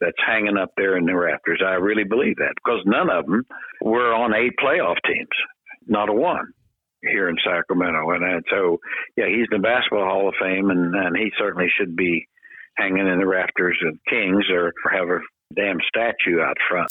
that's hanging up there in the rafters. I really believe that because none of them were on eight playoff teams, not a one here in Sacramento. And, and so, yeah, he's in the Basketball Hall of Fame, and, and he certainly should be hanging in the rafters of Kings or have a damn statue out front.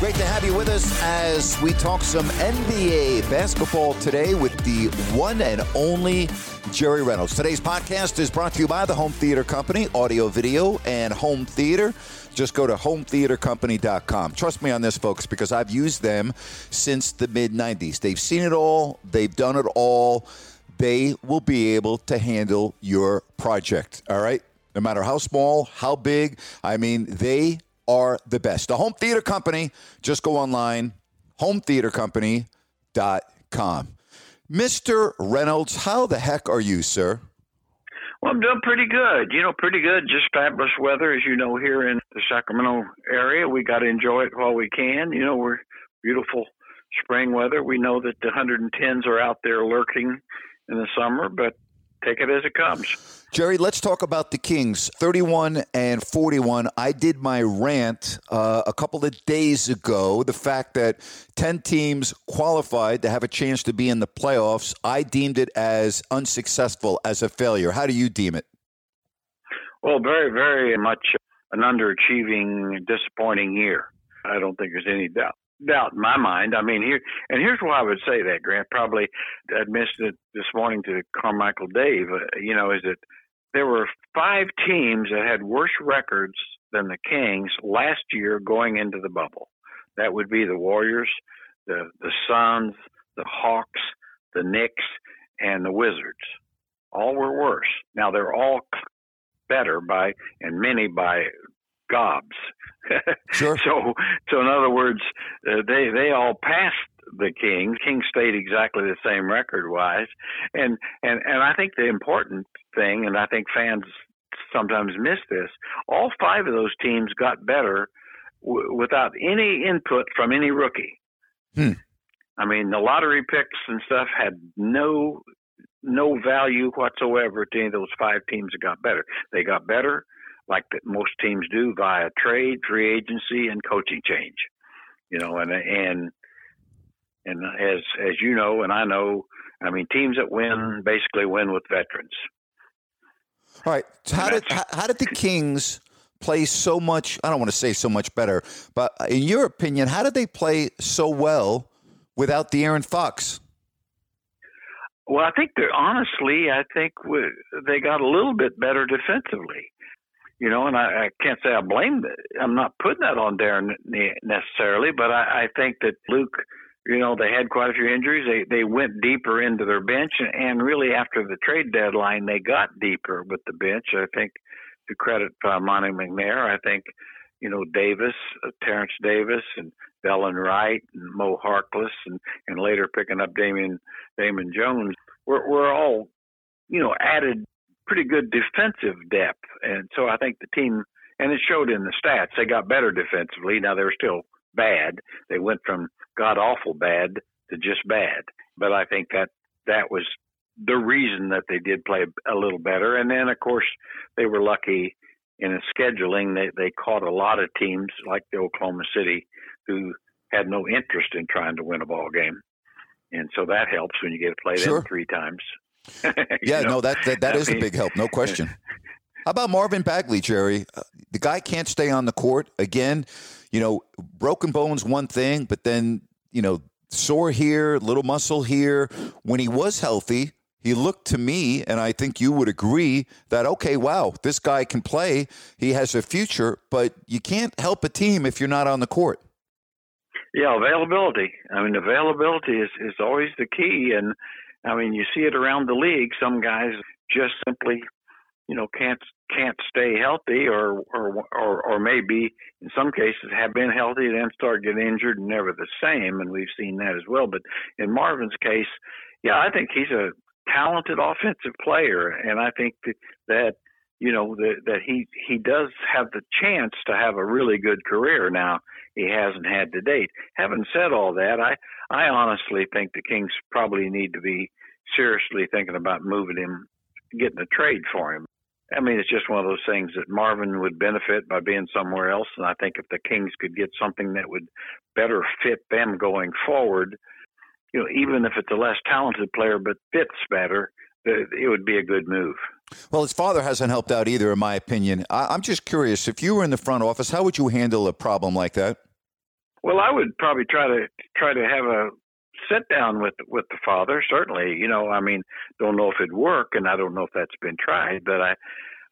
Great to have you with us as we talk some NBA basketball today with the one and only Jerry Reynolds. Today's podcast is brought to you by the Home Theater Company, audio, video, and home theater. Just go to hometheatercompany.com. Trust me on this, folks, because I've used them since the mid 90s. They've seen it all, they've done it all. They will be able to handle your project, all right? No matter how small, how big. I mean, they are the best. The Home Theater Company, just go online, hometheatercompany.com. Mr. Reynolds, how the heck are you, sir? Well, I'm doing pretty good. You know, pretty good. Just fabulous weather, as you know, here in the Sacramento area. We got to enjoy it while we can. You know, we're beautiful spring weather. We know that the 110s are out there lurking in the summer, but take it as it comes. Jerry, let's talk about the Kings. 31 and 41. I did my rant uh, a couple of days ago. The fact that 10 teams qualified to have a chance to be in the playoffs, I deemed it as unsuccessful, as a failure. How do you deem it? Well, very, very much an underachieving, disappointing year. I don't think there's any doubt doubt in my mind. I mean, here and here's why I would say that, Grant. Probably I missed it this morning to Carmichael Dave. Uh, you know, is that there were five teams that had worse records than the Kings last year going into the bubble. That would be the Warriors, the the Suns, the Hawks, the Knicks, and the Wizards. All were worse. Now they're all better by and many by gobs. Sure. so so in other words, uh, they they all passed the Kings. Kings stayed exactly the same record wise, and and and I think the important thing, and I think fans sometimes miss this. All five of those teams got better w- without any input from any rookie. Hmm. I mean, the lottery picks and stuff had no no value whatsoever to any of those five teams that got better. They got better like that most teams do via trade, free agency, and coaching change. You know, and and and as as you know, and I know, I mean, teams that win mm-hmm. basically win with veterans. All right. So how did how, how did the Kings play so much? I don't want to say so much better, but in your opinion, how did they play so well without De'Aaron Fox? Well, I think they're honestly, I think we, they got a little bit better defensively. You know, and I, I can't say I blame it. I'm not putting that on Darren necessarily, but I, I think that Luke, you know, they had quite a few injuries. They they went deeper into their bench, and, and really after the trade deadline, they got deeper with the bench. I think to credit uh, Monte McNair, I think you know Davis, uh, Terrence Davis, and Delon Wright, and Mo Harkless, and and later picking up Damian Damon Jones. We're we're all you know added pretty good defensive depth, and so I think the team and it showed in the stats. They got better defensively. Now they were still bad. They went from god awful bad to just bad. But I think that that was the reason that they did play a little better. And then, of course, they were lucky in scheduling. They they caught a lot of teams like the Oklahoma City who had no interest in trying to win a ball game, and so that helps when you get to play Sure. them three times. Yeah, know? no, that that, that is a big help, no question. How about Marvin Bagley, Jerry? Uh, the guy can't stay on the court again. You know, broken bones one thing, but then you know, sore here, little muscle here. When he was healthy, he looked to me, and I think you would agree that okay, wow, this guy can play. He has a future, but you can't help a team if you're not on the court. Yeah, availability. I mean, availability is is always the key, and I mean, you see it around the league. Some guys just simply, you know, can't can't stay healthy, or or or, or maybe in some cases have been healthy, then start getting injured and never the same, and we've seen that as well. But in Marvin's case, yeah, I think he's a talented offensive player, and I think that, that you know that that he he does have the chance to have a really good career now he hasn't had to date. Having said all that, I I honestly think the Kings probably need to be seriously thinking about moving him, getting a trade for him. I mean, it's just one of those things that Marvin would benefit by being somewhere else, and I think if the Kings could get something that would better fit them going forward, you know, even if it's a less talented player but fits better, it would be a good move. Well, his father hasn't helped out either, in my opinion. I, I'm just curious if you were in the front office, how would you handle a problem like that? Well, I would probably try to try to have a sit down with with the father. Certainly, you know, I mean, don't know if it'd work, and I don't know if that's been tried, but I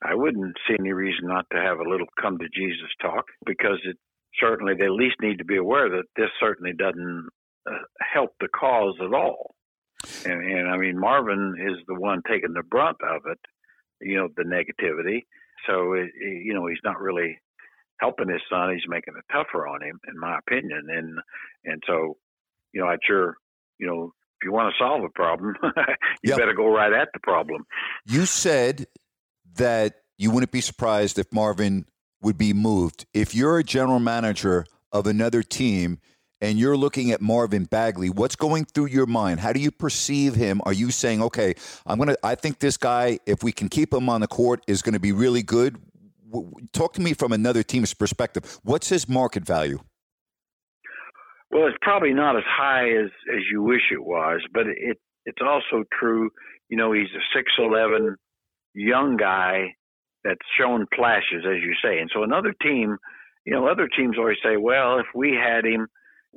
I wouldn't see any reason not to have a little come to Jesus talk because it certainly they at least need to be aware that this certainly doesn't uh, help the cause at all. And, and I mean, Marvin is the one taking the brunt of it, you know, the negativity. So it, it- you know, he's not really helping his son. He's making it tougher on him, in my opinion. And and so, you know, I'd sure, you know, if you want to solve a problem, you Yep. better go right at the problem. You said that you wouldn't be surprised if Marvin would be moved. If you're a general manager of another team and you're looking at Marvin Bagley, what's going through your mind? How do you perceive him? Are you saying, okay, I'm gonna, I think this guy, if we can keep him on the court, is going to be really good? W- Talk to me from another team's perspective. What's his market value? Well, it's probably not as high as as you wish it was, but it it's also true. You know, he's a six eleven young guy that's shown flashes, as you say. And so another team, you know, other teams always say, well, if we had him,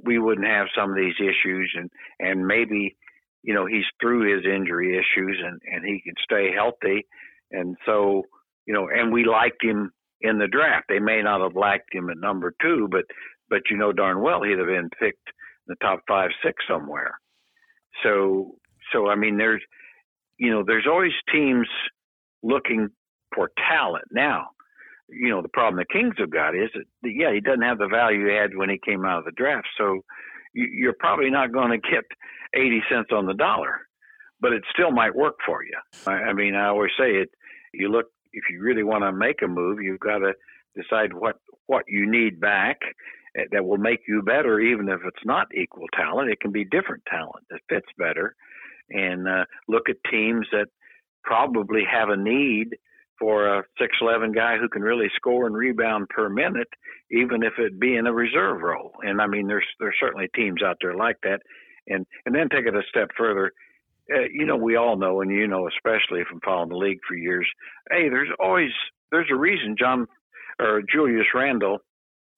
we wouldn't have some of these issues, and and maybe, you know, he's through his injury issues and and he can stay healthy, and so you know, and we liked him in the draft. They may not have liked him at number two, but but you know darn well he'd have been picked in the top five, six somewhere. So, so I mean, there's, you know, there's always teams looking for talent. Now, you know, the problem the Kings have got is that, yeah, he doesn't have the value he had when he came out of the draft. So, you, you're probably not going to get 80 cents on the dollar, but it still might work for you. I, I mean, I always say it. You look if you really want to make a move, you've got to decide what what you need back that will make you better, even if it's not equal talent. It can be different talent that fits better, and uh, look at teams that probably have a need for a six eleven guy who can really score and rebound per minute, even if it be in a reserve role. And I mean, there's there's certainly teams out there like that. And and then take it a step further. Uh, you know, we all know, and you know, especially from following the league for years. Hey, there's always there's a reason John or Julius Randle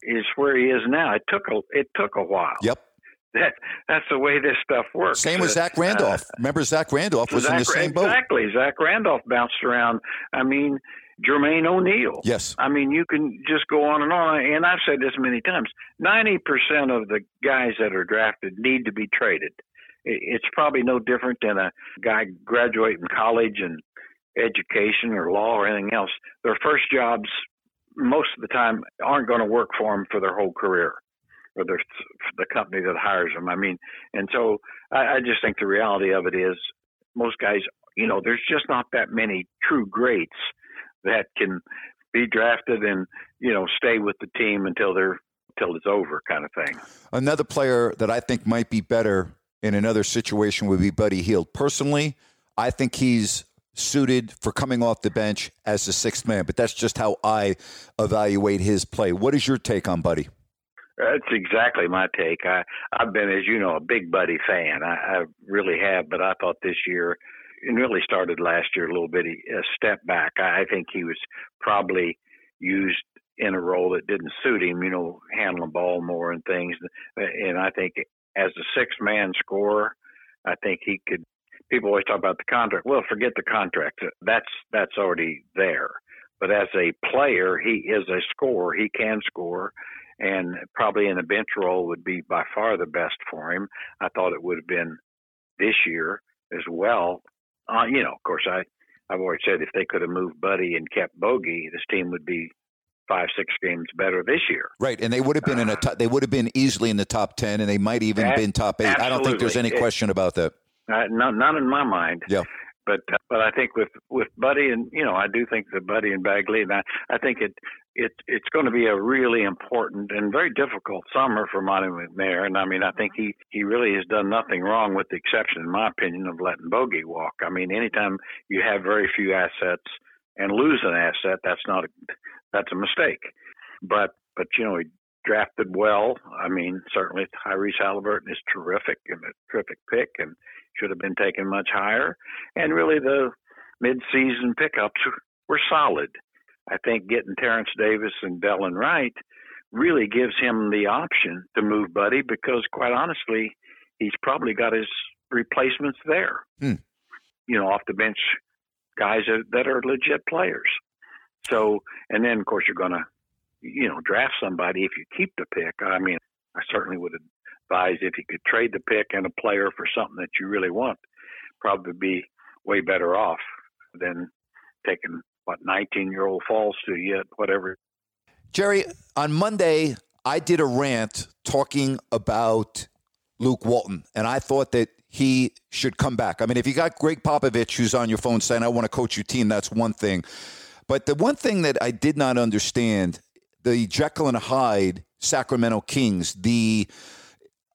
is where he is now. It took a it took a while. Yep. That that's the way this stuff works. Same with Uh, Zach Randolph. Remember, Zach Randolph was in the Zach- same boat. Exactly. Zach Randolph bounced around. I mean, Jermaine O'Neal. Yes. I mean, you can just go on and on. And I've said this many times 90% of the guys that are drafted need to be traded. It's probably no different than a guy graduating college and education or law or anything else. Their first jobs, most of the time, aren't going to work for them for their whole career or their, the company that hires them. I mean, and so I, I just think the reality of it is most guys, you know, there's just not that many true greats that can be drafted and you know stay with the team until they're until it's over, kind of thing. Another player that I think might be better in another situation would be Buddy Hield. Personally, I think he's suited for coming off the bench as the sixth man, but that's just how I evaluate his play. What is your take on Buddy? That's exactly my take. I I've been, as you know, a big Buddy fan. I, I really have, but I thought this year, and really started last year, a little bit a step back. I, I think he was probably used in a role that didn't suit him. You know, handling ball more and things. And I think as a six man scorer, I think he could. People always talk about the contract. Well, forget the contract. That's that's already there. But as a player, he is a scorer. He can score, and probably in a bench role would be by far the best for him. I thought it would have been this year as well. Uh, you know, of course, I I've always said if they could have moved Buddy and kept Bogi, this team would be five six games better this year. Right, and they would have been in a top, they would have been easily in the top ten, and they might even that, been top eight. Absolutely. I don't think there's any question about that. Uh, none, none in my mind. Yeah. But uh, but I think with with Buddy and you know I do think that Buddy and Bagley and I I think it it it's going to be a really important and very difficult summer for Monte McNair. And I mean I think he he really has done nothing wrong with the exception in my opinion of letting Bogi walk. I mean anytime you have very few assets and lose an asset, that's not a, that's a mistake. But but you know he drafted well. I mean certainly Tyrese Halliburton is terrific and a terrific pick and should have been taken much higher. And really the mid-season pickups were solid. I think getting Terrence Davis and Delon Wright really gives him the option to move Buddy because quite honestly, he's probably got his replacements there. Hmm. You know, off the bench guys that are legit players. So, and then of course you're going to, you know, draft somebody if you keep the pick. I mean, I certainly would if you could trade the pick and a player for something that you really want, probably be way better off than taking what 19 year old falls to you, whatever. Jerry, on Monday, I did a rant talking about Luke Walton, and I thought that he should come back. I mean, if you got Gregg Popovich who's on your phone saying, I want to coach your team, that's one thing. But the one thing that I did not understand the Jekyll and Hyde Sacramento Kings, the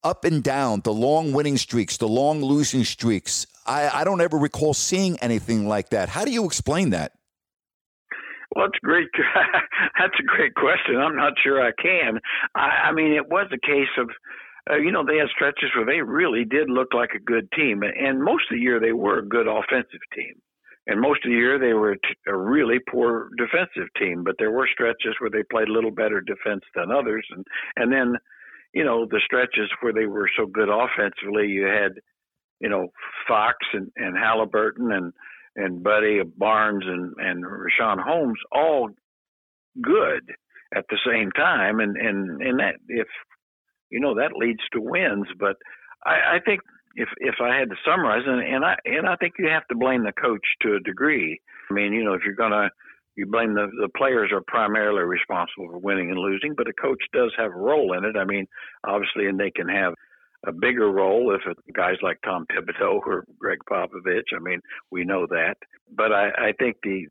up and down, the long winning streaks, the long losing streaks. I, I don't ever recall seeing anything like that. How do you explain that? Well, that's great. that's a great question. I'm not sure I can. I, I mean, it was a case of uh, you know, they had stretches where they really did look like a good team, and most of the year they were a good offensive team, and most of the year they were a really poor defensive team. But there were stretches where they played a little better defense than others, and and then, you know, the stretches where they were so good offensively, you had, you know, Fox and and Halliburton and and Buddy Barnes and and Richaun Holmes all good at the same time, and and and that if you know that leads to wins. But I, I think if if I had to summarize, and, and I and I think you have to blame the coach to a degree. I mean, you know, if you're gonna you blame the the players are primarily responsible for winning and losing, but a coach does have a role in it. I mean, obviously, and they can have a bigger role if it, guys like Tom Thibodeau or Gregg Popovich. I mean, we know that. But I, I think the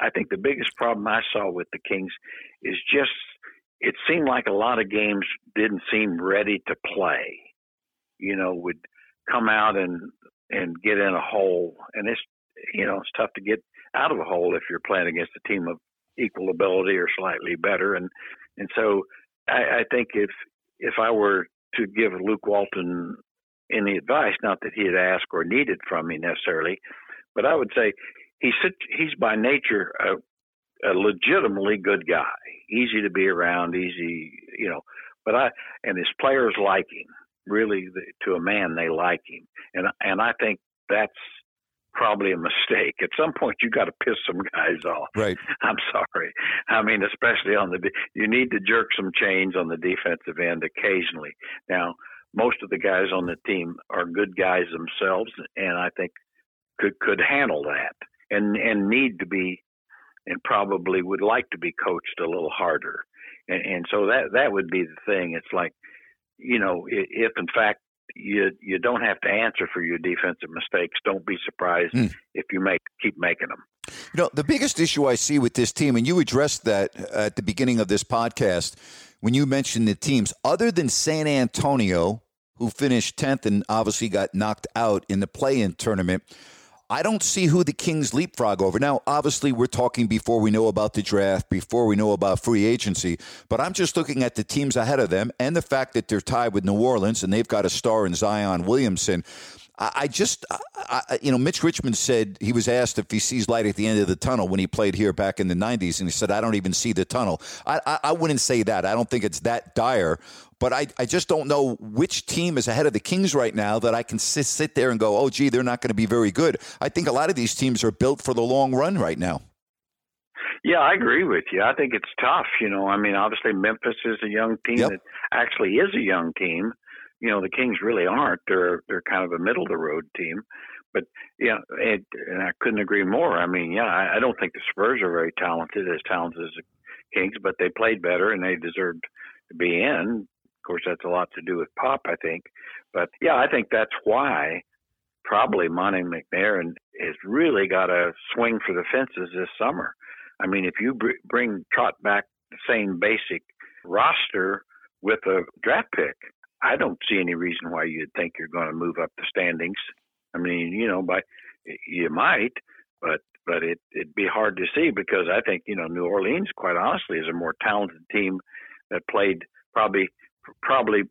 I think the biggest problem I saw with the Kings is just it seemed like a lot of games didn't seem ready to play. You know, would come out and and get in a hole, and it's you know it's tough to get out of a hole if you're playing against a team of equal ability or slightly better, and and so I, I think if if I were to give Luke Walton any advice, not that he had asked or needed from me necessarily, but I would say he's he's by nature a, a legitimately good guy, easy to be around, easy, you know. But I and his players like him. Really, to a man, they like him, and and I think that's probably a mistake. At some point, you got to piss some guys off. Right. I'm sorry. I mean, especially on the you need to jerk some chains on the defensive end occasionally. Now, most of the guys on the team are good guys themselves, and I think could could handle that and and need to be and probably would like to be coached a little harder. And, and so that that would be the thing. It's like, you know, if in fact you you don't have to answer for your defensive mistakes, don't be surprised mm. if you make keep making them. You know, the biggest issue I see with this team, and you addressed that at the beginning of this podcast when you mentioned the teams, other than San Antonio, who finished 10th and obviously got knocked out in the play in tournament, I don't see who the Kings leapfrog over. Now, obviously, we're talking before we know about the draft, before we know about free agency, but I'm just looking at the teams ahead of them and the fact that they're tied with New Orleans and they've got a star in Zion Williamson. I just, I, you know, Mitch Richmond said he was asked if he sees light at the end of the tunnel when he played here back in the 90s, and he said, I don't even see the tunnel. I, I, I wouldn't say that. I don't think it's that dire, but I, I just don't know which team is ahead of the Kings right now that I can sit, sit there and go, oh, gee, they're not going to be very good. I think a lot of these teams are built for the long run right now. Yeah, I agree with you. I think it's tough. You know, I mean, obviously Memphis is a young team Yep. that actually is a young team. You know, the Kings really aren't. They're they're kind of a middle of the road team. But yeah, and, and I couldn't agree more. I mean, yeah, I, I don't think the Spurs are very talented, as talented as the Kings, but they played better and they deserved to be in. Of course, that's a lot to do with Pop, I think. But yeah, I think that's why probably Monte McNair has really got to swing for the fences this summer. I mean, if you br- bring trot back the same basic roster with a draft pick, I don't see any reason why you'd think you're going to move up the standings. I mean, you know, by you might, but but it it'd be hard to see because I think you know New Orleans, quite honestly, is a more talented team that played probably probably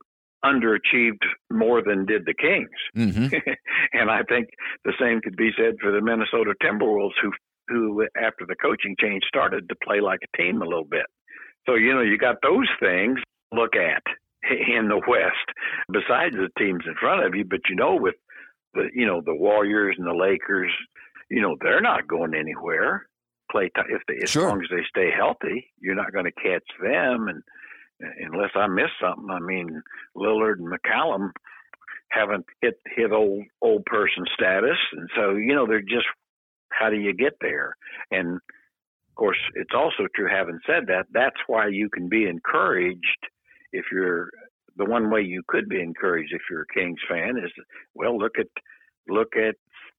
underachieved more than did the Kings. Mm-hmm. and I think the same could be said for the Minnesota Timberwolves, who who after the coaching change started to play like a team a little bit. So you know you got those things to look at in the West besides the teams in front of you. But you know with the you know the Warriors and the Lakers, you know they're not going anywhere. Play if they as Sure. long as they stay healthy, you're not going to catch them and unless I miss something. I mean, Lillard and McCollum haven't hit hit old old person status, and so you know they're just how do you get there? And of course, it's also true. Having said that, that's why you can be encouraged if you're the one way you could be encouraged if you're a Kings fan is well look at look at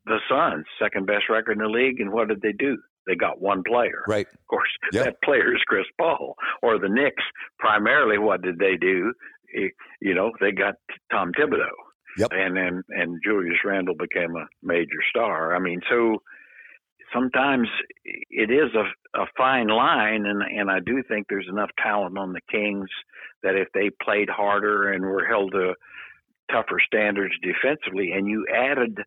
the Suns, second best record in the league, and what did they do? They got one player. Right. Of course, Yeah. that player is Chris Paul. Or the Knicks, primarily, what did they do? Eh, You know, they got Tom Thibodeau. Yep. And then and Julius Randle became a major star. I mean, so sometimes it is a, a fine line, and and I do think there's enough talent on the Kings that if they played harder and were held to tougher standards defensively, and you added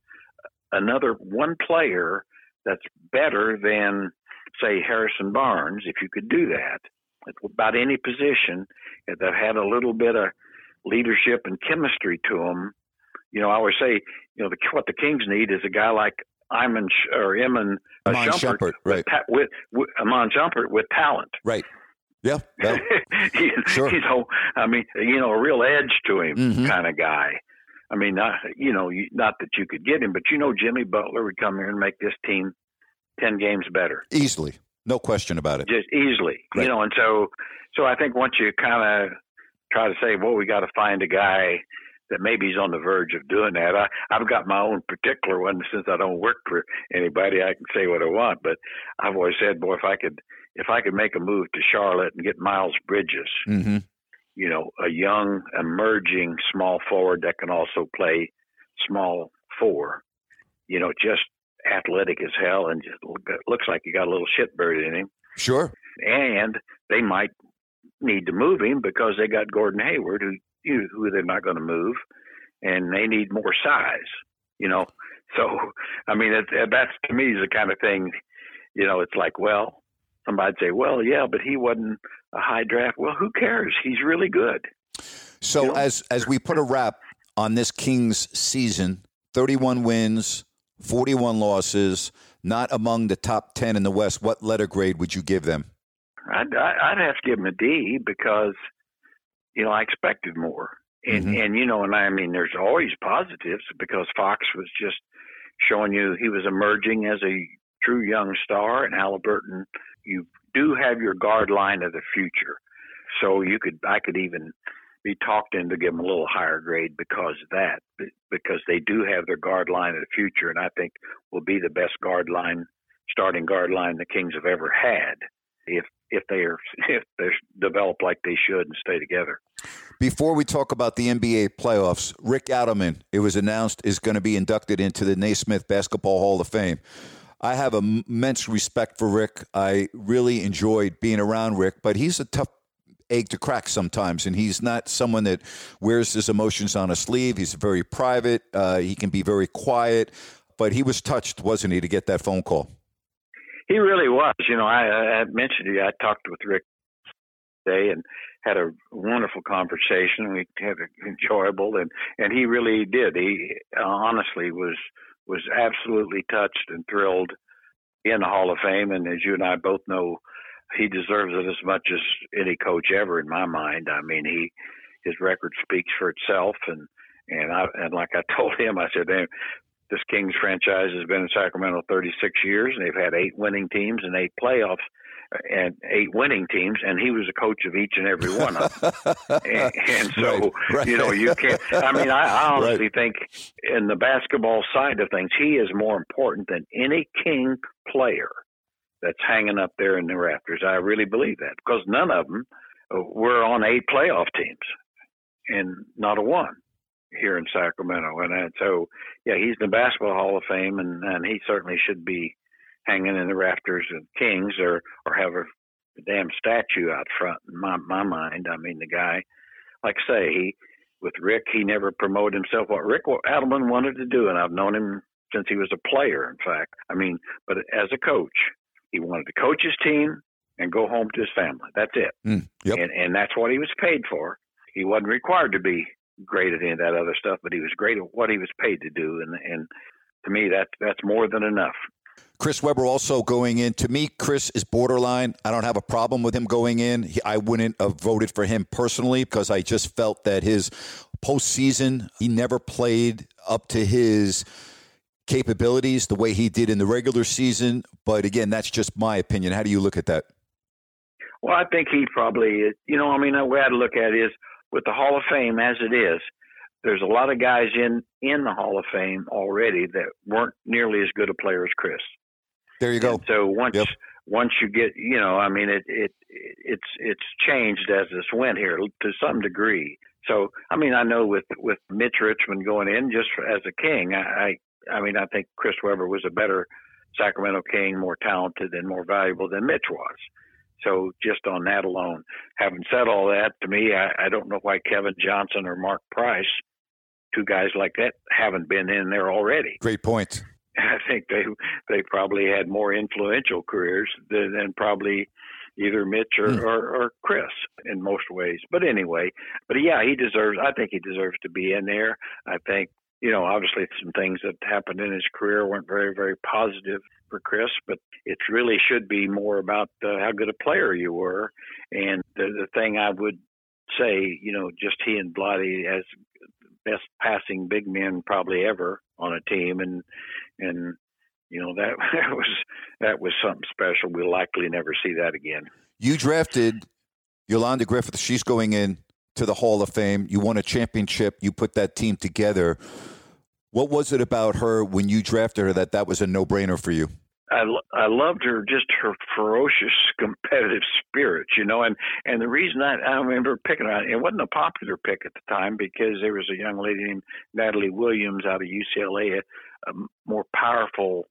another one player that's better than say Harrison Barnes, if you could do that at about any position that had a little bit of leadership and chemistry to them. You know, I always say, you know, the, what the Kings need is a guy like Iman Sh- or Iman uh, Shumpert, Shumpert, with right. with, with Iman Shumpert with talent. Right. Yeah. Well, you, Sure. you know, I mean, you know, a real edge to him Mhm. kind of guy. I mean, not you know, you, not that you could get him, but you know, Jimmy Butler would come here and make this team ten games better, easily. No question about it. just easily. Right. You know, and so, so I think once you kind of try to say, well, we got to find a guy that maybe he's on the verge of doing that. I, I've got my own particular one since I don't work for anybody. I can say what I want, but I've always said, boy, if I could, if I could make a move to Charlotte and get Miles Bridges, Mm-hmm. You know, a young, emerging small forward that can also play small four, you know, just athletic as hell and just looks like he got a little shitbird in him. Sure. And they might need to move him because they got Gordon Hayward, who you who they're not going to move, and they need more size, you know. So, I mean, it, that's to me is the kind of thing, you know, it's like, well, somebody'd say, well, yeah, but he wasn't a high draft. Well, who cares? He's really good. So You know? as as we put a wrap on this Kings season, 31 wins, 41 losses, not among the top 10 in the West, what letter grade would you give them? I'd, I'd have to give them a D because, you know, I expected more. And, Mhm. and, you know, and I mean, there's always positives because Fox was just showing you he was emerging as a true young star and Halliburton, you do have your guard line of the future. So you could, I could even be talked into giving them a little higher grade because of that, because they do have their guard line of the future. And I think will be the best guard line, starting guard line the Kings have ever had if if they are if they're like they should and stay together. Before we talk about the NBA playoffs, Rick Adelman, it was announced, is going to be inducted into the Naismith Basketball Hall of Fame. I have immense respect for Rick. I really enjoyed being around Rick, but he's a tough egg to crack sometimes, and he's not someone that wears his emotions on a sleeve. He's very private. Uh, he can be very quiet, but he was touched, wasn't he, to get that phone call? He really was. You know, I, I mentioned to you, I talked with Rick today and had a wonderful conversation. We had a, enjoyable, and and he really did. He uh, honestly was was absolutely touched and thrilled in the Hall of Fame. And as you and I both know, he deserves it as much as any coach ever in my mind. I mean, he his record speaks for itself, and and I and like I told him, I said, this Kings franchise has been in Sacramento 36 years, and they've had eight winning teams and eight playoffs and eight winning teams, and he was a coach of each and every one of them. and, and, so, right, right. you know, you can't. I mean, I, I honestly right. think in the basketball side of things, he is more important than any King player that's hanging up there in the rafters. I really believe that because none of them uh, were on eight playoff teams, and not a one here in Sacramento. And, and so, yeah, he's in the Basketball Hall of Fame, and, and he certainly should be hanging in the rafters of Kings or or have a, damn statue out front. In my my mind, I mean, the guy, like I say, he with Rick, he never promoted himself. What Rick Adelman wanted to do, and I've known him since he was a player. In fact, I mean, but as a coach, he wanted to coach his team and go home to his family. That's it. Mm, yep. And and that's what he was paid for. He wasn't required to be great at any of that other stuff, but he was great at what he was paid to do. And and to me, that that's more than enough. Chris Webber also going in. To me, Chris is borderline. I don't have a problem with him going in. He, I wouldn't have voted for him personally because I just felt that his postseason, he never played up to his capabilities the way he did in the regular season. But again, that's just my opinion. How do you look at that? Well, I think he probably, you know, I mean, the way I look at it is with the Hall of Fame as it is, there's a lot of guys in in the Hall of Fame already that weren't nearly as good a player as Chris. There you go. And so once yep. once you get, you know, I mean, it it it's it's changed as this went here to some degree. So I mean, I know with with Mitch Richmond going in just as a king, I I mean, I think Chris Webber was a better Sacramento King, more talented and more valuable than Mitch was. So just on that alone, having said all that, to me, I, I don't know why Kevin Johnson or Mark Price, two guys like that, haven't been in there already. Great point. I think they they probably had more influential careers than, than probably either Mitch or, mm. or, or Chris in most ways. But anyway, but yeah, he deserves. I think he deserves to be in there. I think you know, obviously some things that happened in his career weren't very, very positive for Chris, but it really should be more about uh, how good a player you were. And the, the thing I would say, you know, just he and Vlade as best passing big men probably ever on a team, and and you know that, that was that was something special. We'll likely never see that again. You drafted Yolanda Griffith. She's going in to the Hall of Fame. You won a championship. You put that team together. What was it about her when you drafted her that that was a no brainer for you? I, I loved her just her ferocious competitive spirit, you know, and and the reason I, I remember picking her, it wasn't a popular pick at the time because there was a young lady named Natalie Williams out of UCLA, a, a more powerful,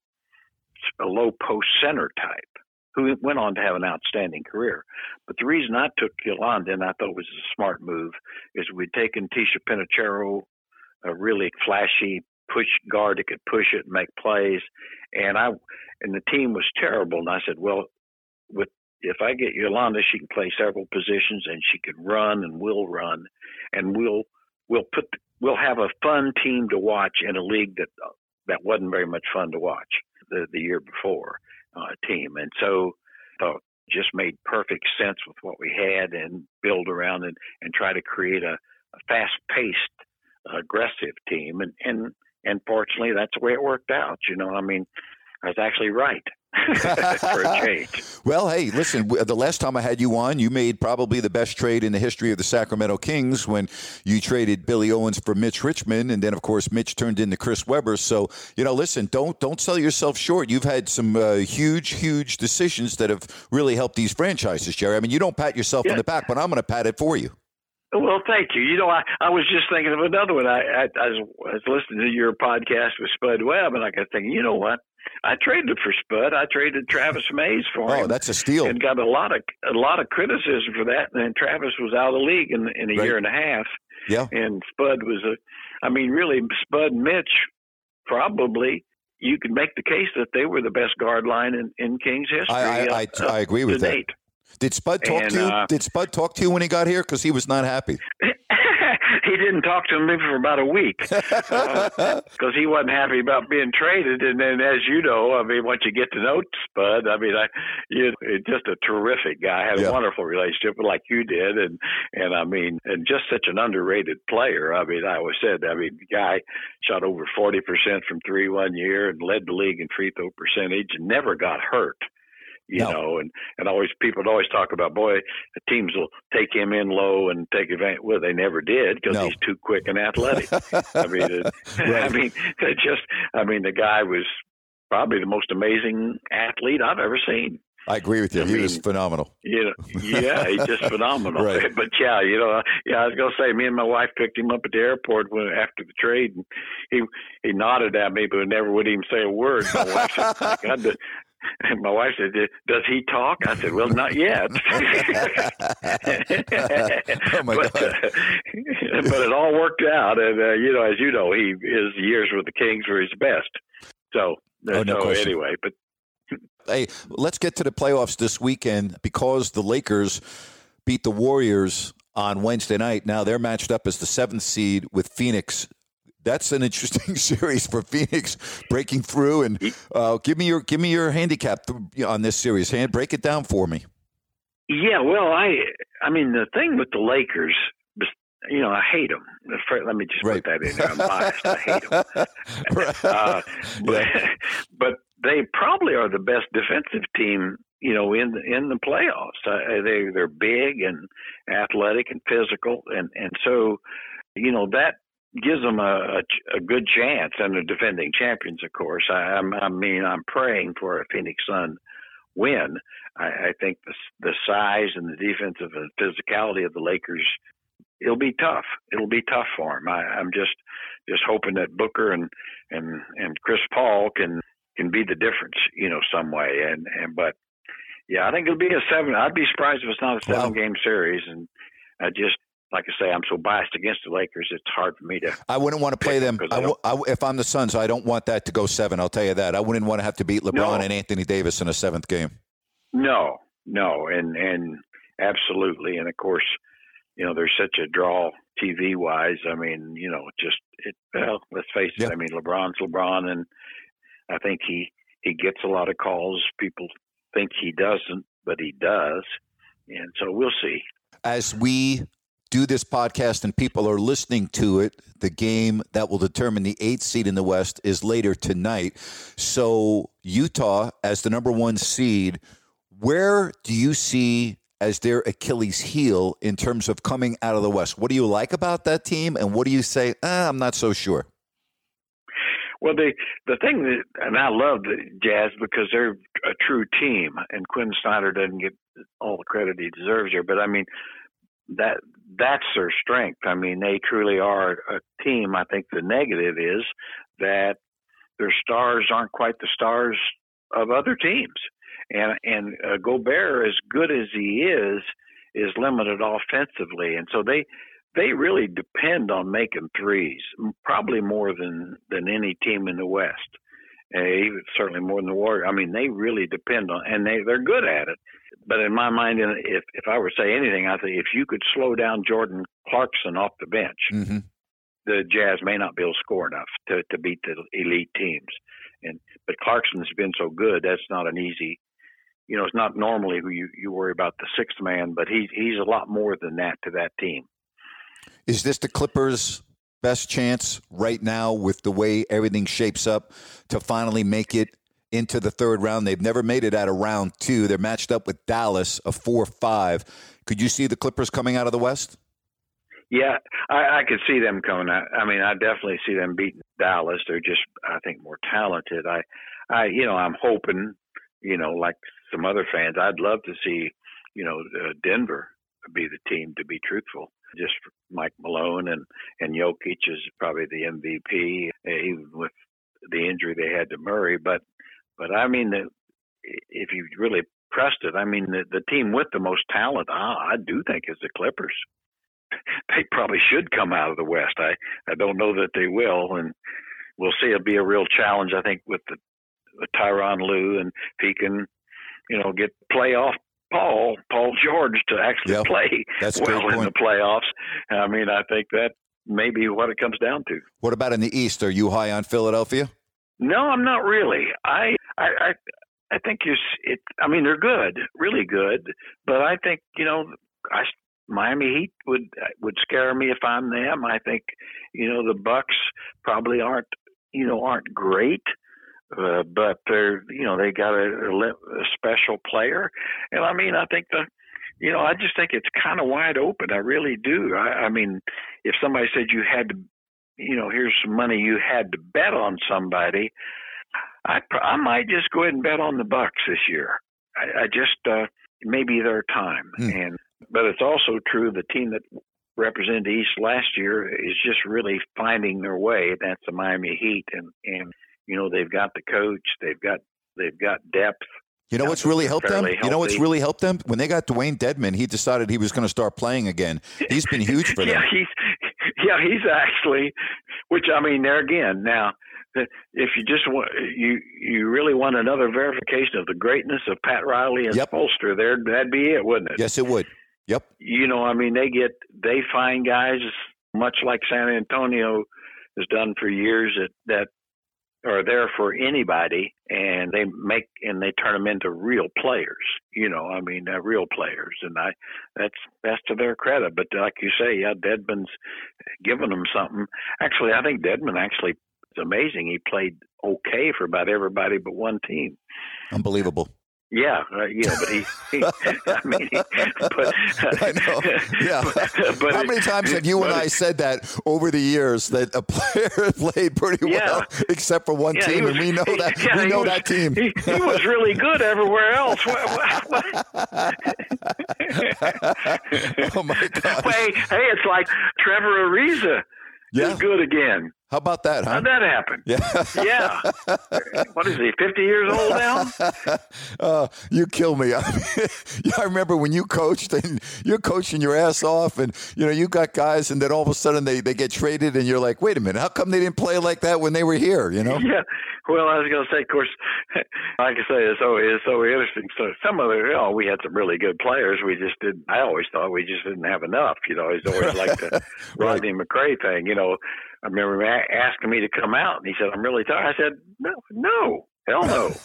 a low post center type, who went on to have an outstanding career. But the reason I took Yolanda and I thought it was a smart move is we'd taken Ticha Penicheiro, a really flashy push guard that could push it and make plays, and I and the team was terrible. And I said, well, with if I get Yolanda, she can play several positions and she can run and will run, and we'll we'll put we'll have a fun team to watch in a league that that wasn't very much fun to watch the the year before uh, team. And so thought just made perfect sense with what we had and build around and, and try to create a, a fast paced, aggressive team. And, and, and fortunately, that's the way it worked out. You know, I mean, I was actually right. for a change. Well, hey, listen, the last time I had you on, you made probably the best trade in the history of the Sacramento Kings when you traded Billy Owens for Mitch Richmond, and then of course Mitch turned into Chris Webber. So you know, listen, don't don't sell yourself short. You've had some uh, huge, huge decisions that have really helped these franchises, Jerry. I mean, you don't pat yourself on the back, but I'm going to pat it for you. Well, thank you. You know, I, I was just thinking of another one. I, I, I, was, I was listening to your podcast with Spud Webb, and I got thinking, you know what? I traded for Spud. I traded Travis Mays for him. Oh, that's a steal. and got a lot of a lot of criticism for that. And then Travis was out of the league in, in a Right. year and a half, Yeah. and Spud was a. I mean, really, Spud and Mitch probably you could make the case that they were the best guard line in, in Kings history. I, I, uh, I, I agree with that. date. Did Spud talk And, to you? uh, Did Spud talk to you when he got here? Because he was not happy. he didn't talk to me for about a week because he wasn't happy about being traded. And then, as you know, I mean, once you get to know Spud, I mean, I you know, just a terrific guy. Had Yeah. a wonderful relationship like you did, and and I mean, and just such an underrated player. I mean, I always said, I mean, the guy shot over forty percent from three one year and led the league in free throw percentage, and never got hurt you No. know, and and always people would always talk about boy, the teams will take him in low and take advantage. Well, they never did because No. he's too quick and athletic. I mean, it, I mean, it just, I mean, the guy was probably the most amazing athlete I've ever seen. I agree with you. I he was phenomenal. You know, yeah, he's just phenomenal. Right. But yeah, you know, yeah, I was gonna say, me and my wife picked him up at the airport when after the trade, and he he nodded at me, but never would even say a word. My wife said, "My God, does- and my wife said, "Does he talk?" I said, "Well, not yet." Oh, my but, God. uh, but it all worked out, and uh, you know, as you know, he his years with the Kings were his best. So, Oh, no so question. anyway, but Hey, let's get to the playoffs this weekend because the Lakers beat the Warriors on Wednesday night. Now they're matched up as the seventh seed with Phoenix. That's an interesting series for Phoenix breaking through. And uh, give me your give me your handicap on this series. Hand break it down for me. Yeah, well, I I mean the thing with the Lakers, you know, I hate them. Let me just Right. put that in there. I'm biased. I hate them. Right. Uh, but, Yeah. but they probably are the best defensive team, you know, in the, in the playoffs. Uh, they they're big and athletic and physical, and and so, you know, that gives them a, a, a good chance. And the defending champions, of course. I, I'm, I mean, I'm praying for a Phoenix Sun win. I, I think the the size and the defensive and physicality of the Lakers. It'll be tough. It'll be tough for them. I, I'm just just hoping that Booker and and and Chris Paul can can be the difference, you know, some way. And and but yeah, I think it'll be a seven. I'd be surprised if it's not a Wow. seven game series. And I just like I say, I'm so biased against the Lakers. It's hard for me to. I wouldn't want to play them. I I w- I w- if I'm the Suns, I don't want that to go seven. I'll tell you that. I wouldn't want to have to beat LeBron No. and Anthony Davis in a seventh game. No, no, and and absolutely, and of course, you know, there's such a draw TV wise. I mean, you know, just it. Well, let's face it. Yeah. I mean, LeBron's LeBron, and I think he he gets a lot of calls. People think he doesn't, but he does, and so we'll see. as we do this podcast and people are listening to it, the game that will determine the eighth seed in the West is later tonight. So, Utah, as the number one seed, where do you see as their Achilles heel in terms of coming out of the West? What do you like about that team, and what do you say? Ah, I'm not so sure. Well, the the thing that, and I love the Jazz because they're a true team, and Quin Snyder doesn't get all the credit he deserves here. But I mean, that that's their strength. I mean, they truly are a team. I think the negative is that their stars aren't quite the stars of other teams, and and uh, Gobert, as good as he is, is limited offensively, and so they they really depend on making threes, probably more than than any team in the West. Uh, certainly more than the Warriors. I mean, they really depend on, and they they're good at it. But in my mind, if if I were to say anything, I think if you could slow down Jordan Clarkson off the bench, hmm the Jazz may not be able to score enough to to beat the elite teams. And but Clarkson's been so good, that's not an easy. You know, it's not normally who you you worry about the sixth man, but he's he's a lot more than that to that team. Is this the Clippers' best chance right now with the way everything shapes up to finally make it into the third round. They've never made it out of round two. They're matched up with Dallas, a 4 5. Could you see the Clippers coming out of the West? Yeah, I, I could see them coming out. I mean, I definitely see them beating Dallas. They're just, I think, more talented. I, I, you know, I'm hoping, you know, like some other fans, I'd love to see, you know, uh, Denver be the team. To be truthful, just Mike Malone and and Jokic is probably the MVP, even with the injury they had to Murray. But, but I mean, the, if you really pressed it, I mean, the, the team with the most talent, I, I do think is the Clippers they probably should come out of the West. I I don't know that they will, and we'll see. It'll be a real challenge, I think, with the with Tyronn Lue and if he can, you know, get playoff Paul Paul George to actually Yep. play well in the playoffs. I mean, I think that may be what it comes down to. What about in the East? Are you high on Philadelphia? No, I'm not really. I I I, I think you. It. I mean, they're good, really good, but I think you know, I Miami Heat would would scare me if I'm them. I think you know the Bucks probably aren't you know aren't great. Uh, but they're, you know, they got a, a special player, and I mean, I think the, you know, I just think it's kind of wide open. I really do. I, I mean, if somebody said you had to you know, here's some money you had to bet on somebody, I pr- I might just go ahead and bet on the Bucks this year. I, I just uh, maybe their time, Hmm. and but it's also true the team that represented the East last year is just really finding their way. That's the Miami Heat, and and you know they've got the coach, they've got they've got depth. You know what's really helped them? fairly You know what's really helped them? When they got Dewayne Dedmon, he decided he was going to start playing again. He's been huge for them. yeah, he's yeah, he's actually, which I mean, there again. Now, if you just want you you really want another verification of the greatness of Pat Riley and Yep. Spoelstra, there that'd be it, wouldn't it? Yes, it would. Yep. You know, I mean, they get they find guys much like San Antonio has done for years that that are there for anybody, and they make and they turn them into real players. You know, I mean, uh, real players, and I that's that's to their credit. But like you say, yeah, Dedmon's giving them something. Actually, I think Deadman actually is amazing. He played okay for about everybody but one team. Unbelievable. Yeah, uh, yeah, but he, he I mean, he, but I know. Yeah. but How many times have you and but- I said that over the years that a player played pretty Yeah. well except for one Yeah, team, was- and we know that yeah, we know was- that team. He, he was really good everywhere else. What, what, oh my gosh. Hey, hey, it's like Trevor Ariza Yeah. is good again. How about that, huh? How'd that happen? Yeah. Yeah. what is he? Fifty years old now? Uh, you kill me. I, mean, I remember when you coached and you're coaching your ass off, and you know you got guys, and then all of a sudden they, they get traded, and you're like, wait a minute, how come they didn't play like that when they were here? You know? Yeah. Well, I was going to say, of course, like I say, it's so it's so interesting. So some of the, you know, we had some really good players. We just didn't. I always thought we just didn't have enough. You know, it's always like the Right. Rodney McCray thing. You know, I remember him asking me to come out, and he said, "I'm really tired." I said, "No, no." Hell no!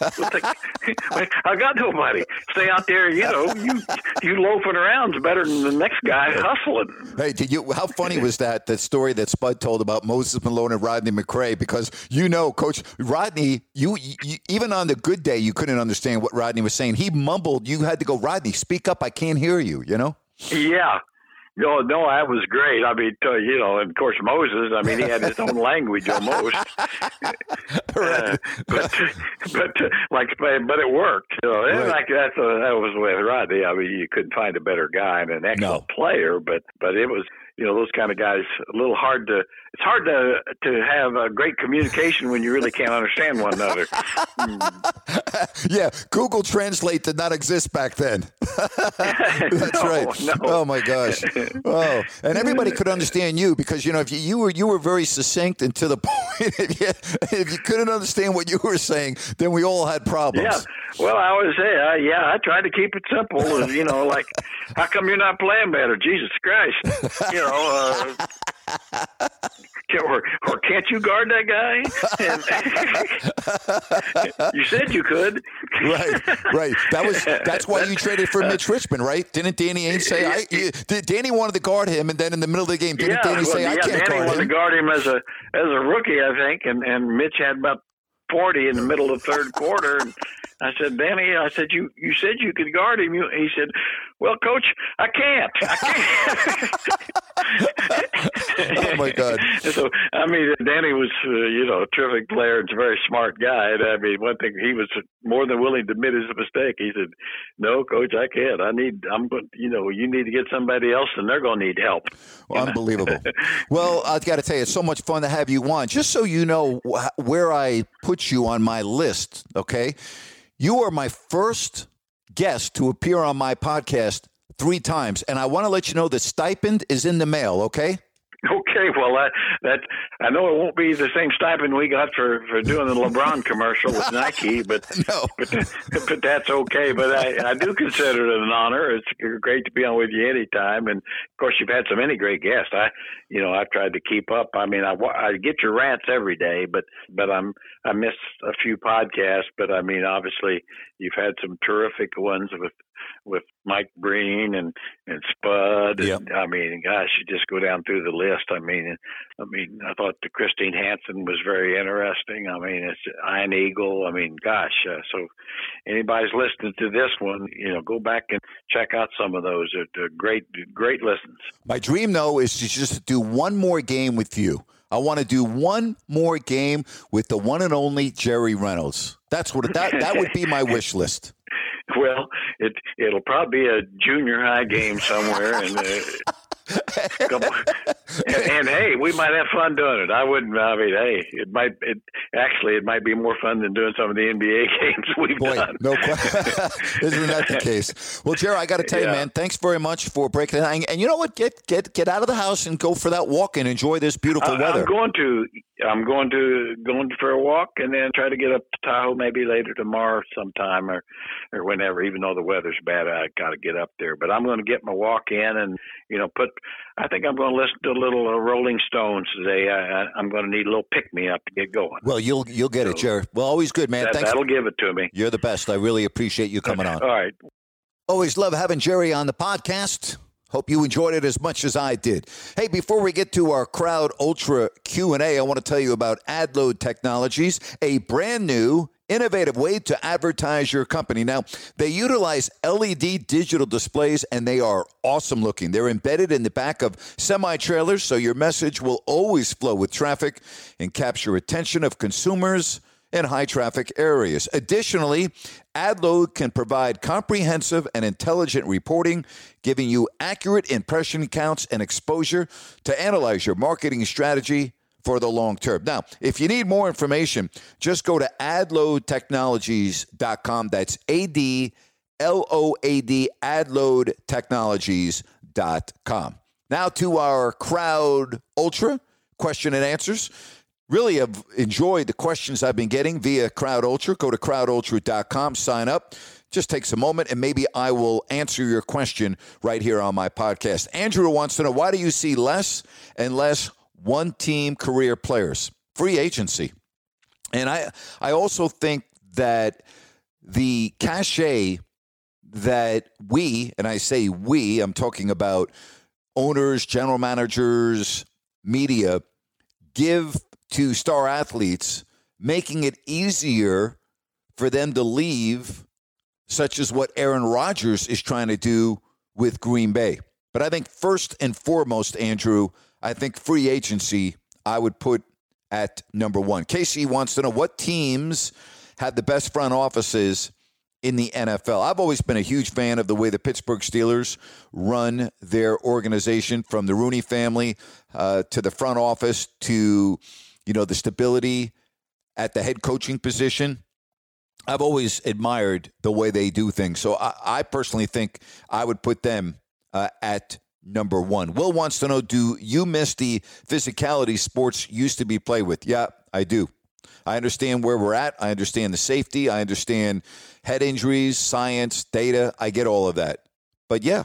I got nobody. Stay out there. You know, you you loafing around is better than the next guy hustling. Hey, did you? How funny was that? That story that Spud told about Moses Malone and Rodney McCray? Because you know, Coach Rodney, you, you even on the good day, you couldn't understand what Rodney was saying. He mumbled. You had to go, Rodney, speak up. I can't hear you. You know? Yeah. No, no, that was great. I mean, uh, you know, and of course Moses. I mean, he had his own language almost. Uh, but but like but it worked. You know, Right. like that's uh, that was with Rodney. I mean, you couldn't find a better guy and an excellent player. But but it was you know those kind of guys a little hard to. It's hard to to have a great communication when you really can't understand one another. yeah, Google Translate did not exist back then. That's No, right. no. Oh my gosh. Oh, and everybody could understand you because you know if you, you were you were very succinct and to the point. if, you, if you couldn't understand what you were saying, then we all had problems. Yeah. Well, I always say, uh, yeah, I try to keep it simple. And, You know, like, how come you're not playing better? Jesus Christ. You know, uh, or, or can't you guard that guy? You said you could. right, right. That was that's why you traded for Mitch Richmond, right? Didn't Danny Ainge say I? you- did- Danny wanted to guard him, and then in the middle of the game, didn't yeah, Danny say well, I can't Danny guard wanted him? to guard him as a as a rookie, I think, and and Mitch had about forty in the middle of the third quarter. And I said, Danny, I said you you said you could guard him. You, he said, Well, coach, I can't. I can't. Oh my God! so I mean, Danny was uh, you know a terrific player and a very smart guy. And I mean, one thing he was more than willing to admit his mistake. He said, "No, coach, I can't. I need. I'm going. You know, you need to get somebody else, and they're going to need help." Well, unbelievable. well, I've got to tell you, it's so much fun to have you on. Just so you know where I put you on my list. Okay, you are my first guest to appear on my podcast three times, and I want to let you know the stipend is in the mail. Okay. Okay, well that that I know it won't be the same stipend we got for for doing the LeBron commercial with Nike, but no. but, but that's okay. But I I do consider it an honor. It's great to be on with you anytime, and of course you've had so many great guests. I you know I've tried to keep up. I mean I I get your rants every day, but but I'm I miss a few podcasts. But I mean obviously you've had some terrific ones with with Mike Breen and and Spud. And, Yep. I mean, gosh, you just go down through the list. I mean, I mean, I thought the Christine Hansen was very interesting. I mean, it's Iron Eagle. I mean, gosh. Uh, so, anybody's listening to this one, you know, go back and check out some of those. They're great, great listens. My dream, though, is to just do one more game with you. I want to do one more game with the one and only Jerry Reynolds. That's what that that would be my wish list. Well, it it'll probably be a junior high game somewhere, and. Uh. And, and hey, we might have fun doing it. I wouldn't. I mean, hey, it might. It actually, it might be more fun than doing some of the NBA games we've Boy, done. no question. Isn't that the case? Well, Jerry, I got to tell you, man, thanks very much for breaking it down. And you know what? Get get get out of the house and go for that walk and enjoy this beautiful weather. I'm going to. I'm going to going for a walk and then try to get up to Tahoe maybe later tomorrow sometime or or whenever. Even though the weather's bad, I got to get up there. But I'm going to get my walk in and you know put. I think I'm going to listen to a little uh, Rolling Stones today. I, I'm going to need a little pick me up to get going. well, you'll you'll get it, Jerry. Well, always good, man. That, thanks. that'll give it to me. You're the best. I really appreciate you coming on. All right. Always love having Jerry on the podcast. Hope you enjoyed it as much as I did. Hey, before we get to our Crowd Ultra Q&A, I want to tell you about AdLoad Technologies, a brand new innovative way to advertise your company. Now, they utilize LED digital displays and they are awesome looking. They're embedded in the back of semi-trailers so your message will always flow with traffic and capture attention of consumers in high traffic areas. Additionally, AdLoad can provide comprehensive and intelligent reporting, giving you accurate impression counts and exposure to analyze your marketing strategy for the long term. Now, if you need more information, just go to adloadtechnologies.com. That's A D L O A D, adloadtechnologies.com. Now to our Crowd Ultra question and answers. Really have enjoyed the questions I've been getting via Crowd Ultra. Go to crowdultra.com, sign up. Just takes a moment, and maybe I will answer your question right here on my podcast. Andrew wants to know why do you see less and less one team career players? Free agency. And I, I also think that the cachet that we, and I say we, I'm talking about owners, general managers, media, give to star athletes, making it easier for them to leave, such as what Aaron Rodgers is trying to do with Green Bay. But I think first and foremost, Andrew, I think free agency, I would put at number one. Casey wants to know what teams have the best front offices in the NFL. I've always been a huge fan of the way the Pittsburgh Steelers run their organization, from the Rooney family uh, to the front office to you know the stability at the head coaching position. I've always admired the way they do things. So I, I personally think I would put them uh, at number one. Will wants to know Do you miss the physicality sports used to be played with? Yeah, I do. I understand where we're at. I understand the safety. I understand head injuries, science, data. I get all of that. But yeah,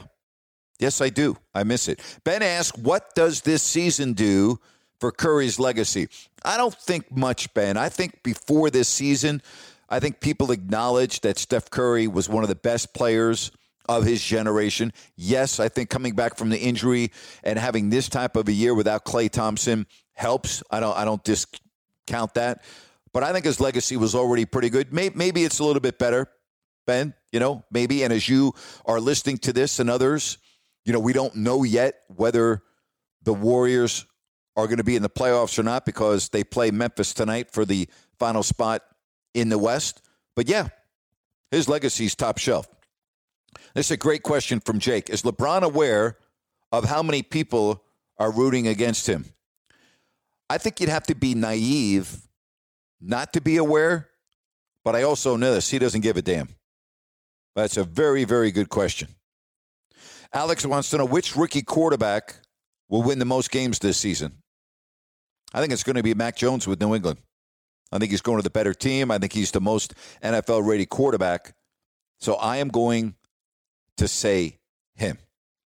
yes, I do. I miss it. Ben asked, What does this season do for Curry's legacy? I don't think much, Ben. I think before this season, I think people acknowledged that Steph Curry was one of the best players of his generation. Yes, I think coming back from the injury and having this type of a year without Klay Thompson helps. I don't I don't discount that. But I think his legacy was already pretty good. Maybe, it's a little bit better, Ben. You know, maybe. And as you are listening to this and others, you know, we don't know yet whether the Warriors are going to be in the playoffs or not because they play Memphis tonight for the final spot in the West. But yeah, his legacy's top shelf. This is a great question from Jake. Is LeBron aware of how many people are rooting against him? I think you'd have to be naive not to be aware, but I also know this. He doesn't give a damn. That's a very, very good question. Alex wants to know which rookie quarterback will win the most games this season. I think it's going to be Mac Jones with New England. I think he's going to the better team. I think he's the most NFL ready quarterback. So I am going to say him.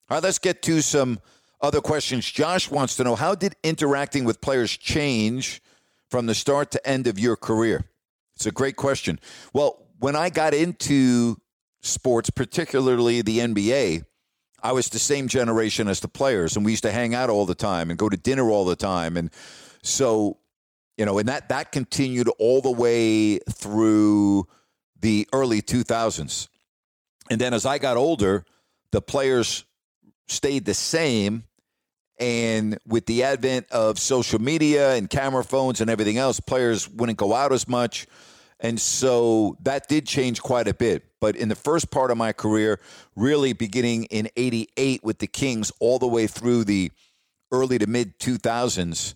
All right, let's get to some other questions. Josh wants to know how did interacting with players change from the start to end of your career? It's a great question. Well, when I got into sports, particularly the NBA, I was the same generation as the players, and we used to hang out all the time and go to dinner all the time. And so, you know, and that that continued all the way through the early 2000s. And then as I got older, the players stayed the same. And with the advent of social media and camera phones and everything else, players wouldn't go out as much. And so that did change quite a bit. But in the first part of my career, really beginning in 88 with the Kings all the way through the early to mid 2000s,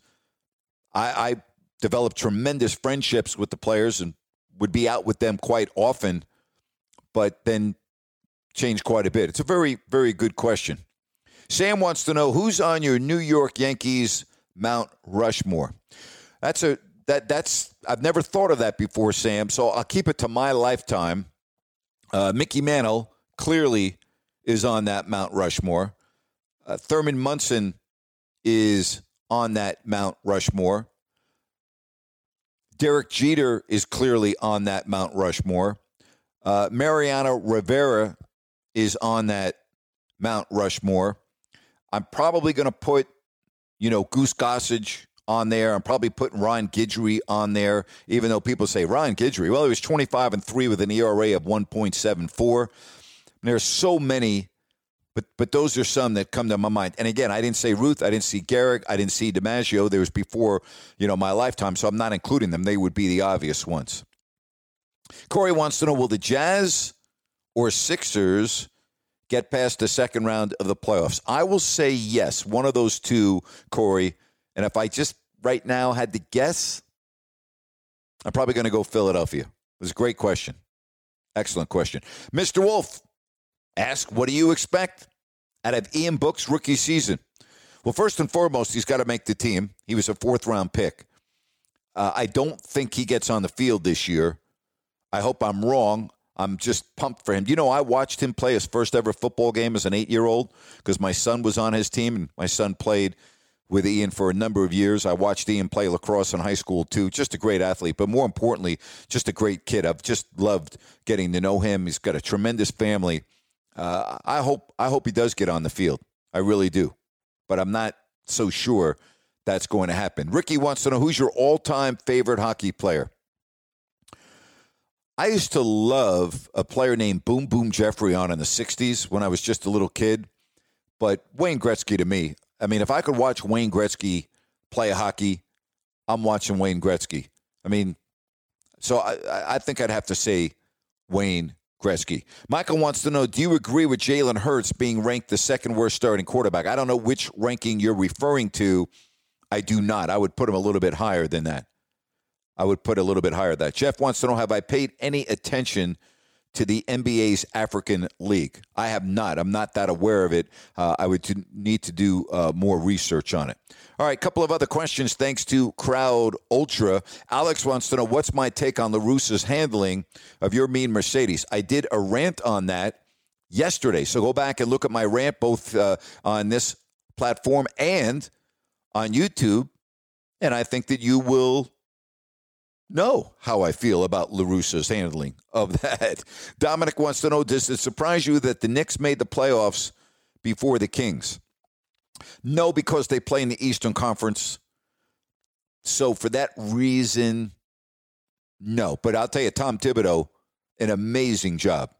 I, I developed tremendous friendships with the players and would be out with them quite often, but then changed quite a bit. It's a very, very good question. Sam wants to know who's on your New York Yankees Mount Rushmore. That's a that that's I've never thought of that before, Sam. So I'll keep it to my lifetime. Uh, Mickey Mantle clearly is on that Mount Rushmore. Uh, Thurman Munson is on that Mount Rushmore. Derek Jeter is clearly on that Mount Rushmore. Uh, Mariano Rivera is on that Mount Rushmore. I'm probably going to put, you know, Goose Gossage on there. I'm probably putting Ron Guidry on there, even though people say Ron Guidry. Well, he was 25 and three with an ERA of 1.74. There's so many, but but those are some that come to my mind. And again, I didn't say Ruth, I didn't see Gehrig, I didn't see DiMaggio. There was before, you know, my lifetime, so I'm not including them. They would be the obvious ones. Corey wants to know: Will the Jazz or Sixers get past the second round of the playoffs? I will say yes, one of those two, Corey. And if I just right now had to guess, I'm probably going to go Philadelphia. It was a great question. Excellent question. Mr. Wolf ask, what do you expect out of Ian Book's rookie season? Well, first and foremost, he's got to make the team. He was a fourth round pick. Uh, I don't think he gets on the field this year. I hope I'm wrong. I'm just pumped for him. You know, I watched him play his first ever football game as an eight year old because my son was on his team, and my son played with Ian for a number of years. I watched Ian play lacrosse in high school too. Just a great athlete, but more importantly, just a great kid. I've just loved getting to know him. He's got a tremendous family. Uh, I hope I hope he does get on the field. I really do, but I'm not so sure that's going to happen. Ricky wants to know who's your all-time favorite hockey player. I used to love a player named Boom Boom Geoffrion in the 60s when I was just a little kid. But Wayne Gretzky to me, I mean, if I could watch Wayne Gretzky play hockey, I'm watching Wayne Gretzky. I mean, so I, I think I'd have to say Wayne Gretzky. Michael wants to know Do you agree with Jalen Hurts being ranked the second worst starting quarterback? I don't know which ranking you're referring to. I do not. I would put him a little bit higher than that. I would put a little bit higher. That Jeff wants to know: Have I paid any attention to the NBA's African League? I have not. I'm not that aware of it. Uh, I would need to do uh, more research on it. All right, couple of other questions. Thanks to Crowd Ultra, Alex wants to know what's my take on La Russa's handling of Yermin Mercedes. I did a rant on that yesterday, so go back and look at my rant both uh, on this platform and on YouTube, and I think that you will know how I feel about La Russa's handling of that. Dominic wants to know Does it surprise you that the Knicks made the playoffs before the Kings? No, because they play in the Eastern Conference. So, for that reason, No, but I'll tell you, Tom Thibodeau, an amazing job.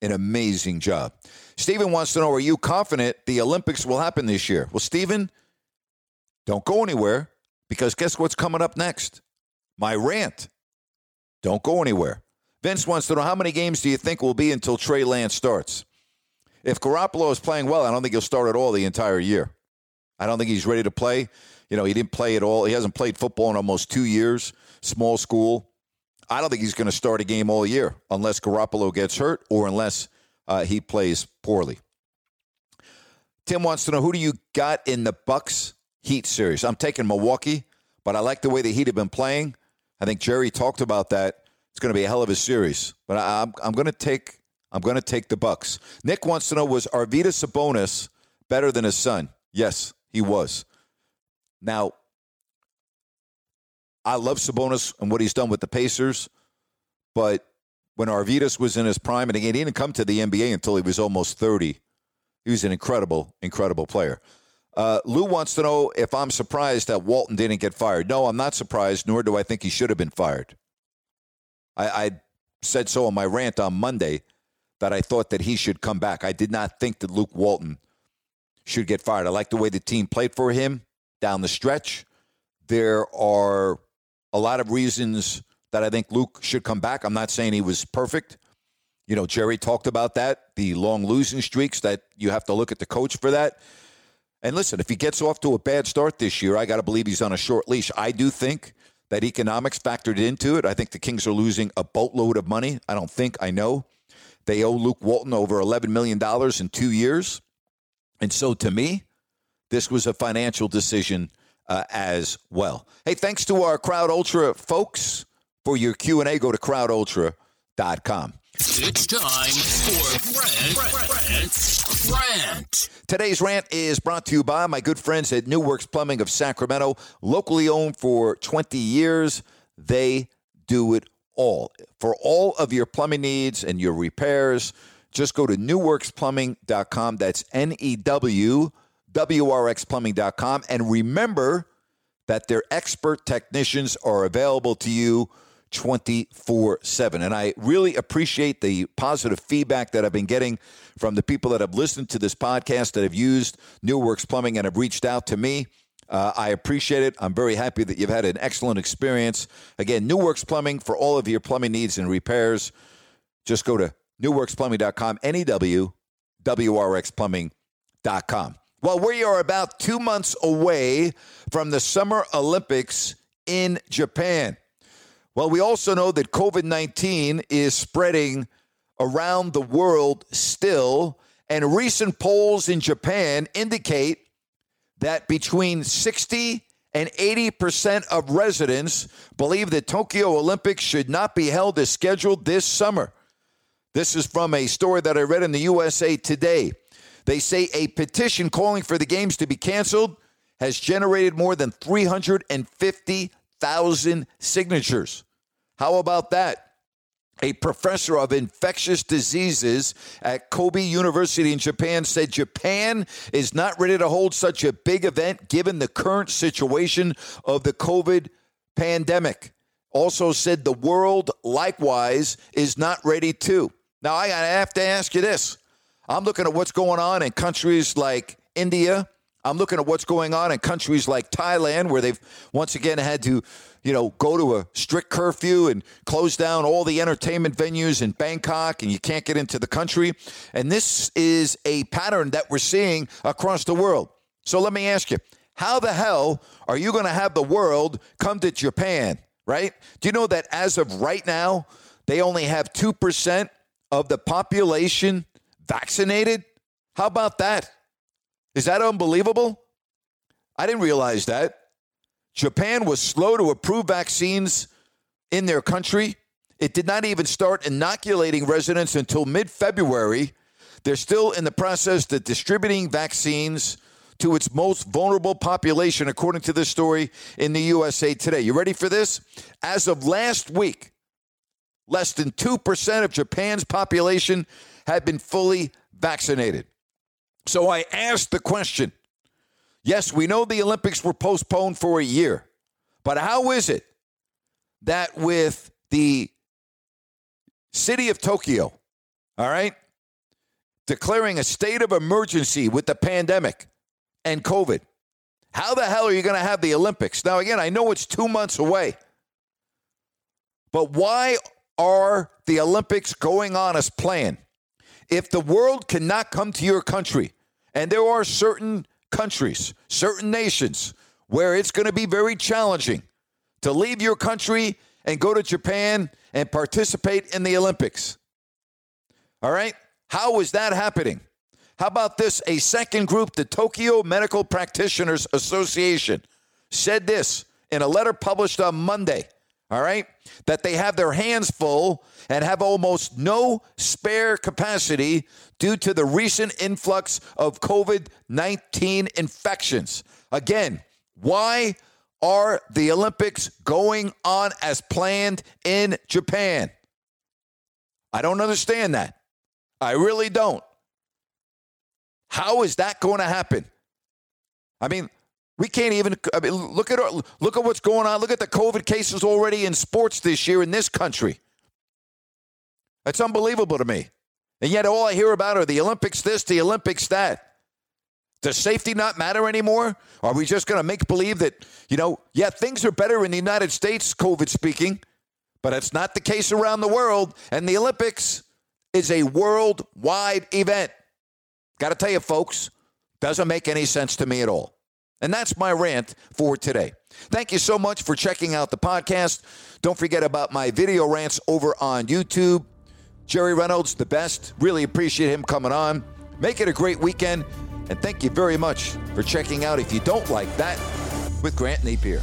An amazing job. Stephen wants to know Are you confident the Olympics will happen this year? Well, Stephen, don't go anywhere because guess what's coming up next? My rant. Don't go anywhere. Vince wants to know how many games do you think will be until Trey Lance starts? If Garoppolo is playing well, I don't think he'll start at all the entire year. I don't think he's ready to play. You know, he didn't play at all. He hasn't played football in almost two years, small school. I don't think he's going to start a game all year unless Garoppolo gets hurt or unless uh, he plays poorly. Tim wants to know who do you got in the Bucks Heat series? I'm taking Milwaukee, but I like the way the Heat have been playing. I think Jerry talked about that. It's going to be a hell of a series, but I, I'm I'm going to take I'm going to take the Bucks. Nick wants to know was Arvydas Sabonis better than his son? Yes, he was. Now, I love Sabonis and what he's done with the Pacers, but when Arvydas was in his prime, and again, he didn't come to the NBA until he was almost 30. He was an incredible, incredible player. Uh, Lou wants to know if I'm surprised that Walton didn't get fired. No, I'm not surprised, nor do I think he should have been fired. I, I said so on my rant on Monday that I thought that he should come back. I did not think that Luke Walton should get fired. I like the way the team played for him down the stretch. There are a lot of reasons that I think Luke should come back. I'm not saying he was perfect. You know, Jerry talked about that, the long losing streaks that you have to look at the coach for that. And listen, if he gets off to a bad start this year, I got to believe he's on a short leash. I do think that economics factored into it. I think the Kings are losing a boatload of money. I don't think, I know. They owe Luke Walton over $11 million in two years. And so to me, this was a financial decision uh, as well. Hey, thanks to our Crowd Ultra folks for your Q&A. Go to crowdultra.com. It's time for Rant. Rant. Rant. Today's rant is brought to you by my good friends at New Works Plumbing of Sacramento, locally owned for 20 years. They do it all. For all of your plumbing needs and your repairs, just go to newworksplumbing.com. That's N E W W R X plumbing.com. And remember that their expert technicians are available to you 24 7. And I really appreciate the positive feedback that I've been getting from the people that have listened to this podcast that have used New Works Plumbing and have reached out to me. Uh, I appreciate it. I'm very happy that you've had an excellent experience. Again, New Works Plumbing for all of your plumbing needs and repairs. Just go to newworksplumbing.com, N-E-W, W-R-X-plumbing.com. Well, we are about two months away from the Summer Olympics in Japan. Well, we also know that COVID 19 is spreading around the world still, and recent polls in Japan indicate that between 60 and 80% of residents believe the Tokyo Olympics should not be held as scheduled this summer. This is from a story that I read in the USA Today. They say a petition calling for the games to be canceled has generated more than 350,000 signatures. How about that? A professor of infectious diseases at Kobe University in Japan said Japan is not ready to hold such a big event given the current situation of the COVID pandemic. Also said the world likewise is not ready to. Now I have to ask you this. I'm looking at what's going on in countries like India. I'm looking at what's going on in countries like Thailand where they've once again had to you know, go to a strict curfew and close down all the entertainment venues in Bangkok and you can't get into the country. And this is a pattern that we're seeing across the world. So let me ask you, how the hell are you going to have the world come to Japan, right? Do you know that as of right now, they only have 2% of the population vaccinated? How about that? Is that unbelievable? I didn't realize that. Japan was slow to approve vaccines in their country. It did not even start inoculating residents until mid February. They're still in the process of distributing vaccines to its most vulnerable population, according to this story in the USA Today. You ready for this? As of last week, less than 2% of Japan's population had been fully vaccinated. So I asked the question Yes, we know the Olympics were postponed for a year, but how is it that with the city of Tokyo, all right, declaring a state of emergency with the pandemic and COVID. How the hell are you going to have the Olympics? Now, again, I know it's two months away, but why are the Olympics going on as planned? If the world cannot come to your country, and there are certain countries, certain nations, where it's going to be very challenging to leave your country and go to Japan and participate in the Olympics. All right? How is that happening? How about this? A second group, the Tokyo Medical Practitioners Association, said this in a letter published on Monday. All right? That they have their hands full and have almost no spare capacity due to the recent influx of COVID 19 infections. Again, why are the Olympics going on as planned in Japan? I don't understand that. I really don't. How is that going to happen? I mean, we can't even I mean, look at look at what's going on. Look at the COVID cases already in sports this year in this country. That's unbelievable to me. And yet all I hear about are the Olympics this, the Olympics that. Does safety not matter anymore? Are we just going to make believe that, you know, yeah, things are better in the United States, COVID speaking, but it's not the case around the world. And the Olympics is a worldwide event. Got to tell you, folks, doesn't make any sense to me at all. And that's my rant for today. Thank you so much for checking out the podcast. Don't forget about my video rants over on YouTube. Jerry Reynolds, the best. Really appreciate him coming on. Make it a great weekend. And thank you very much for checking out If You Don't Like That with Grant Napear.